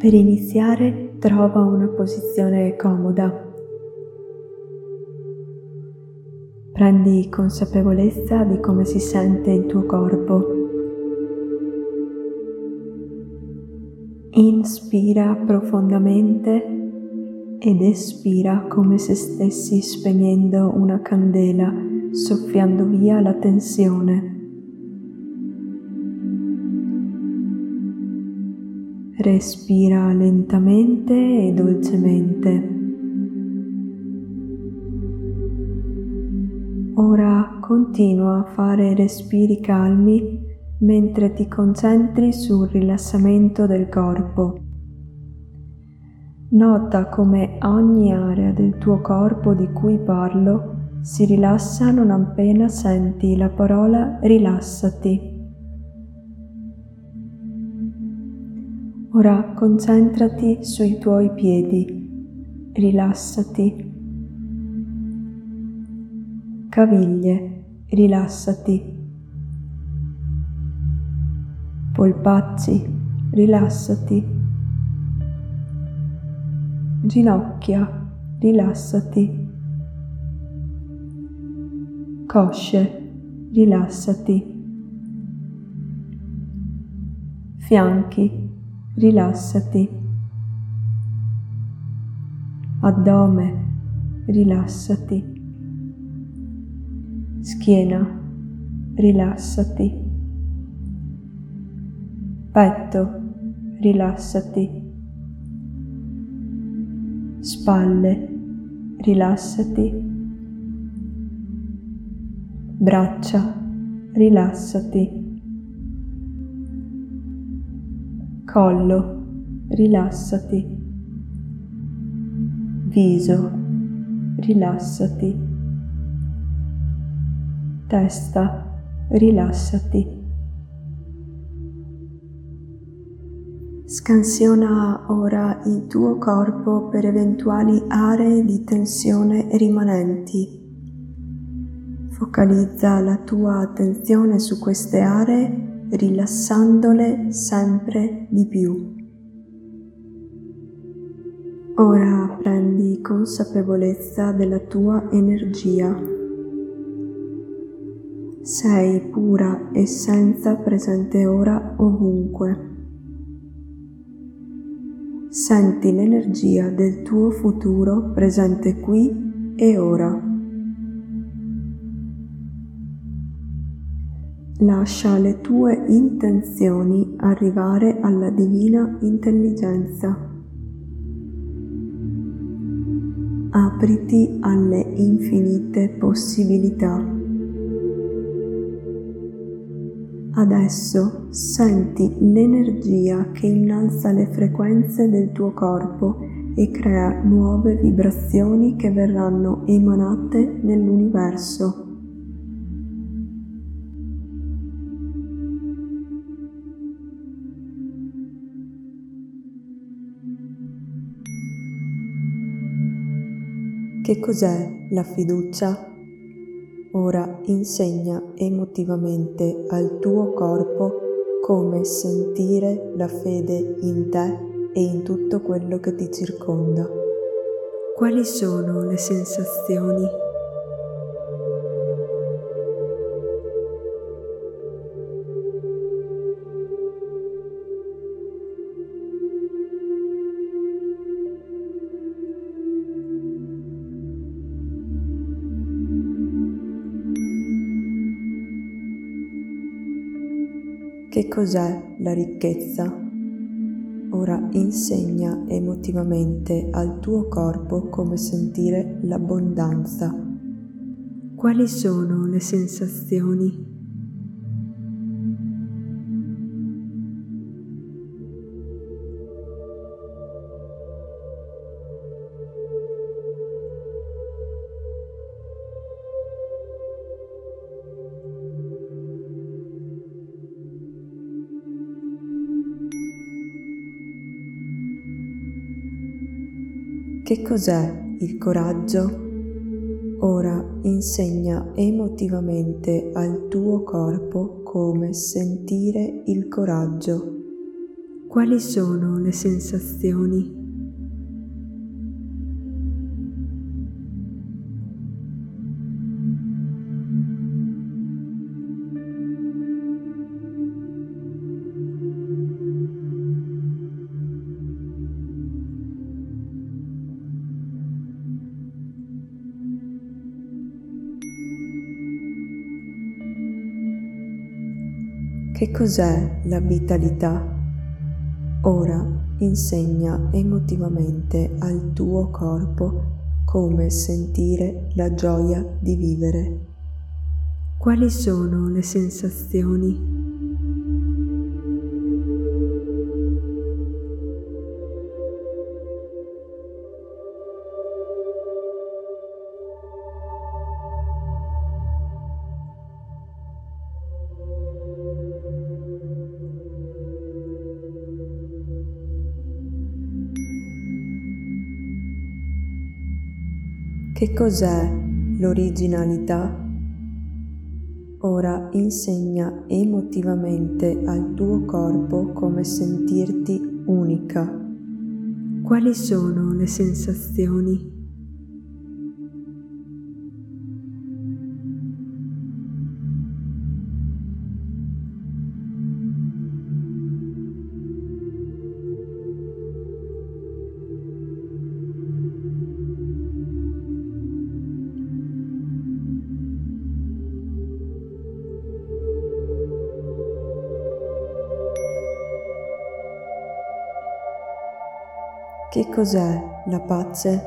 Per iniziare trova una posizione comoda. Prendi consapevolezza di come si sente il tuo corpo. Inspira profondamente ed espira come se stessi spegnendo una candela, soffiando via la tensione. Respira lentamente e dolcemente. Ora continua a fare respiri calmi mentre ti concentri sul rilassamento del corpo. Nota come ogni area del tuo corpo di cui parlo si rilassa non appena senti la parola rilassati. Ora concentrati sui tuoi piedi, rilassati. Caviglie, rilassati. Polpacci, rilassati. Ginocchia, rilassati. Cosce, rilassati. Fianchi, rilassati. Addome, rilassati. Schiena, rilassati. Petto, rilassati. Spalle, rilassati. Braccia, rilassati. Collo, rilassati, viso, rilassati, testa, rilassati. Scansiona ora il tuo corpo per eventuali aree di tensione rimanenti. Focalizza la tua attenzione su queste aree rilassandole sempre di più. Ora prendi consapevolezza della tua energia. Sei pura essenza presente ora ovunque. Senti l'energia del tuo futuro presente qui e ora. Lascia le tue intenzioni arrivare alla divina intelligenza. Apriti alle infinite possibilità. Adesso senti l'energia che innalza le frequenze del tuo corpo e crea nuove vibrazioni che verranno emanate nell'universo. Che cos'è la fiducia? Ora insegna emotivamente al tuo corpo come sentire la fede in te e in tutto quello che ti circonda. Quali sono le sensazioni Che cos'è la ricchezza? Ora insegna emotivamente al tuo corpo come sentire l'abbondanza. Quali sono le sensazioni Che cos'è il coraggio? Ora insegna emotivamente al tuo corpo come sentire il coraggio. Quali sono le sensazioni? Che cos'è la vitalità? Ora insegna emotivamente al tuo corpo come sentire la gioia di vivere. Quali sono le sensazioni? Che cos'è l'originalità? Ora insegna emotivamente al tuo corpo come sentirti unica. Quali sono le sensazioni? Che cos'è la pace?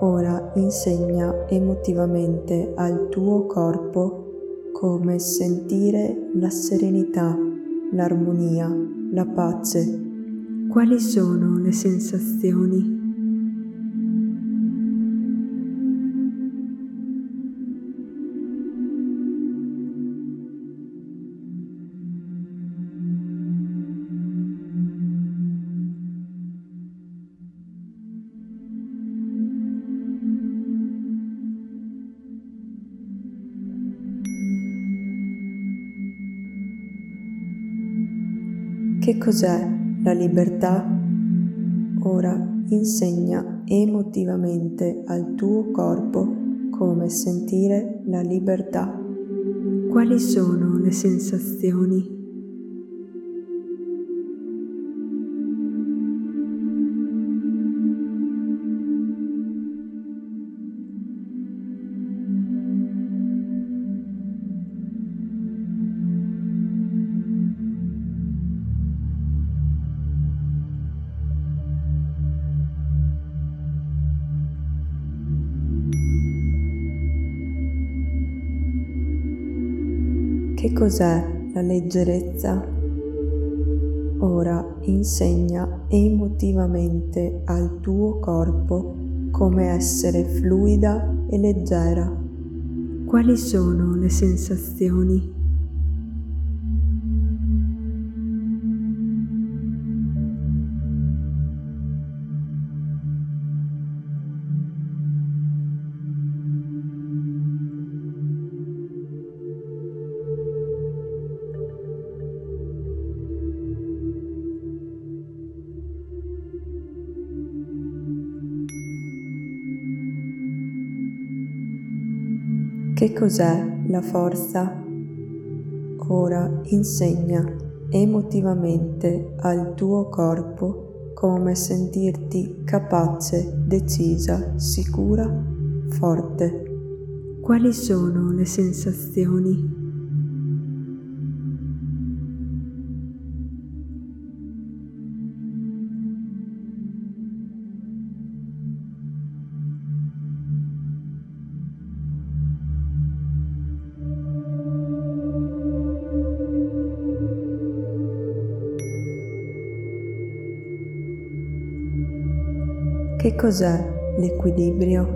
Ora insegna emotivamente al tuo corpo come sentire la serenità, l'armonia, la pace. Quali sono le sensazioni? Che cos'è la libertà? Ora insegna emotivamente al tuo corpo come sentire la libertà. Quali sono le sensazioni? Cos'è la leggerezza? Ora insegna emotivamente al tuo corpo come essere fluida e leggera. Quali sono le sensazioni? Che cos'è la forza? Ora insegna emotivamente al tuo corpo come sentirti capace, decisa, sicura, forte. Quali sono le sensazioni? Che cos'è l'equilibrio?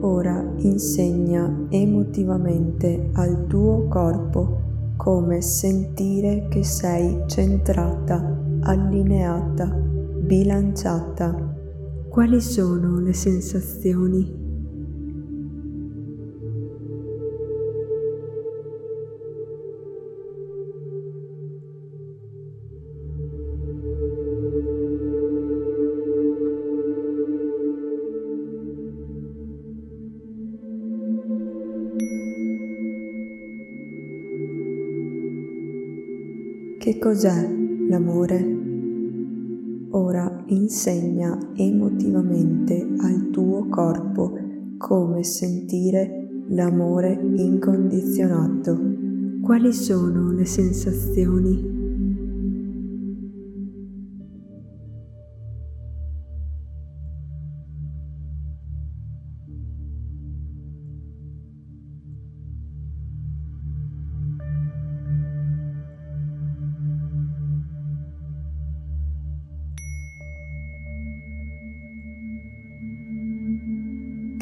Ora insegna emotivamente al tuo corpo come sentire che sei centrata, allineata, bilanciata. Quali sono le sensazioni? Che cos'è l'amore? Ora insegna emotivamente al tuo corpo come sentire l'amore incondizionato. Quali sono le sensazioni?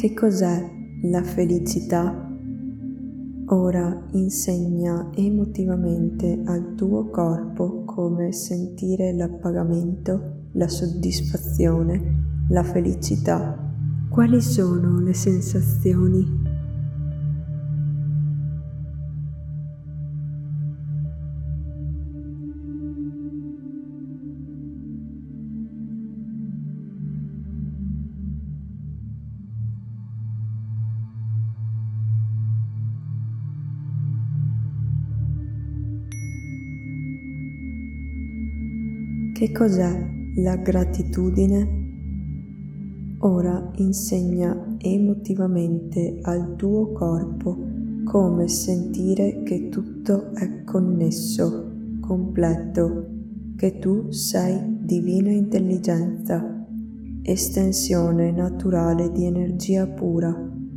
Che cos'è la felicità? Ora insegna emotivamente al tuo corpo come sentire l'appagamento, la soddisfazione, la felicità. Quali sono le sensazioni? Che cos'è la gratitudine? Ora insegna emotivamente al tuo corpo come sentire che tutto è connesso, completo, che tu sei divina intelligenza, estensione naturale di energia pura.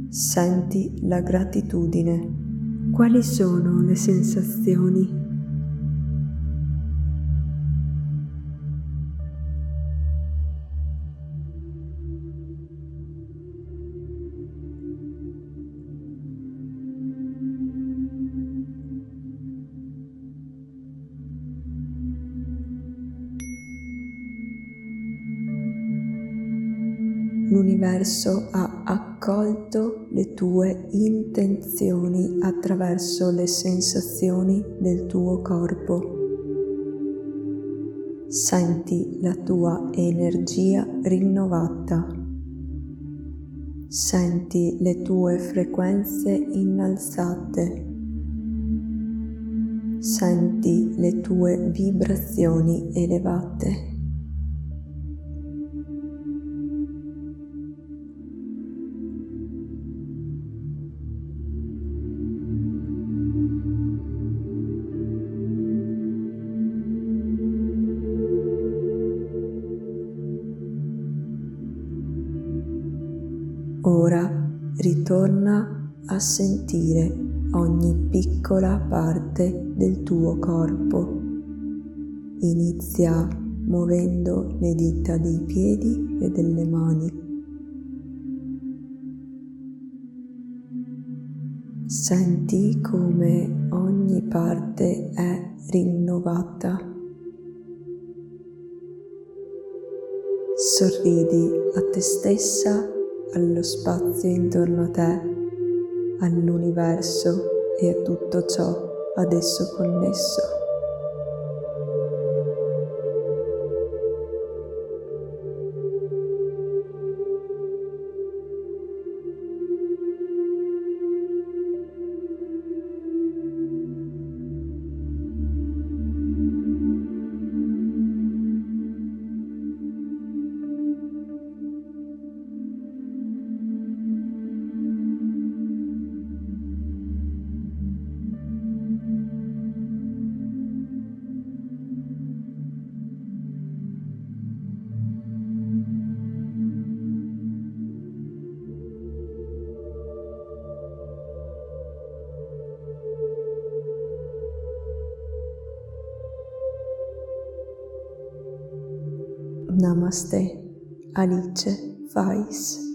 Senti la gratitudine. Quali sono le sensazioni? L'universo ha accolto le tue intenzioni attraverso le sensazioni del tuo corpo. Senti la tua energia rinnovata. Senti le tue frequenze innalzate. Senti le tue vibrazioni elevate. Ora ritorna a sentire ogni piccola parte del tuo corpo. Inizia muovendo le dita dei piedi e delle mani. Senti come ogni parte è rinnovata. Sorridi a te stessa allo spazio intorno a te, all'universo e a tutto ciò ad esso connesso. Namastê, Anicca faz.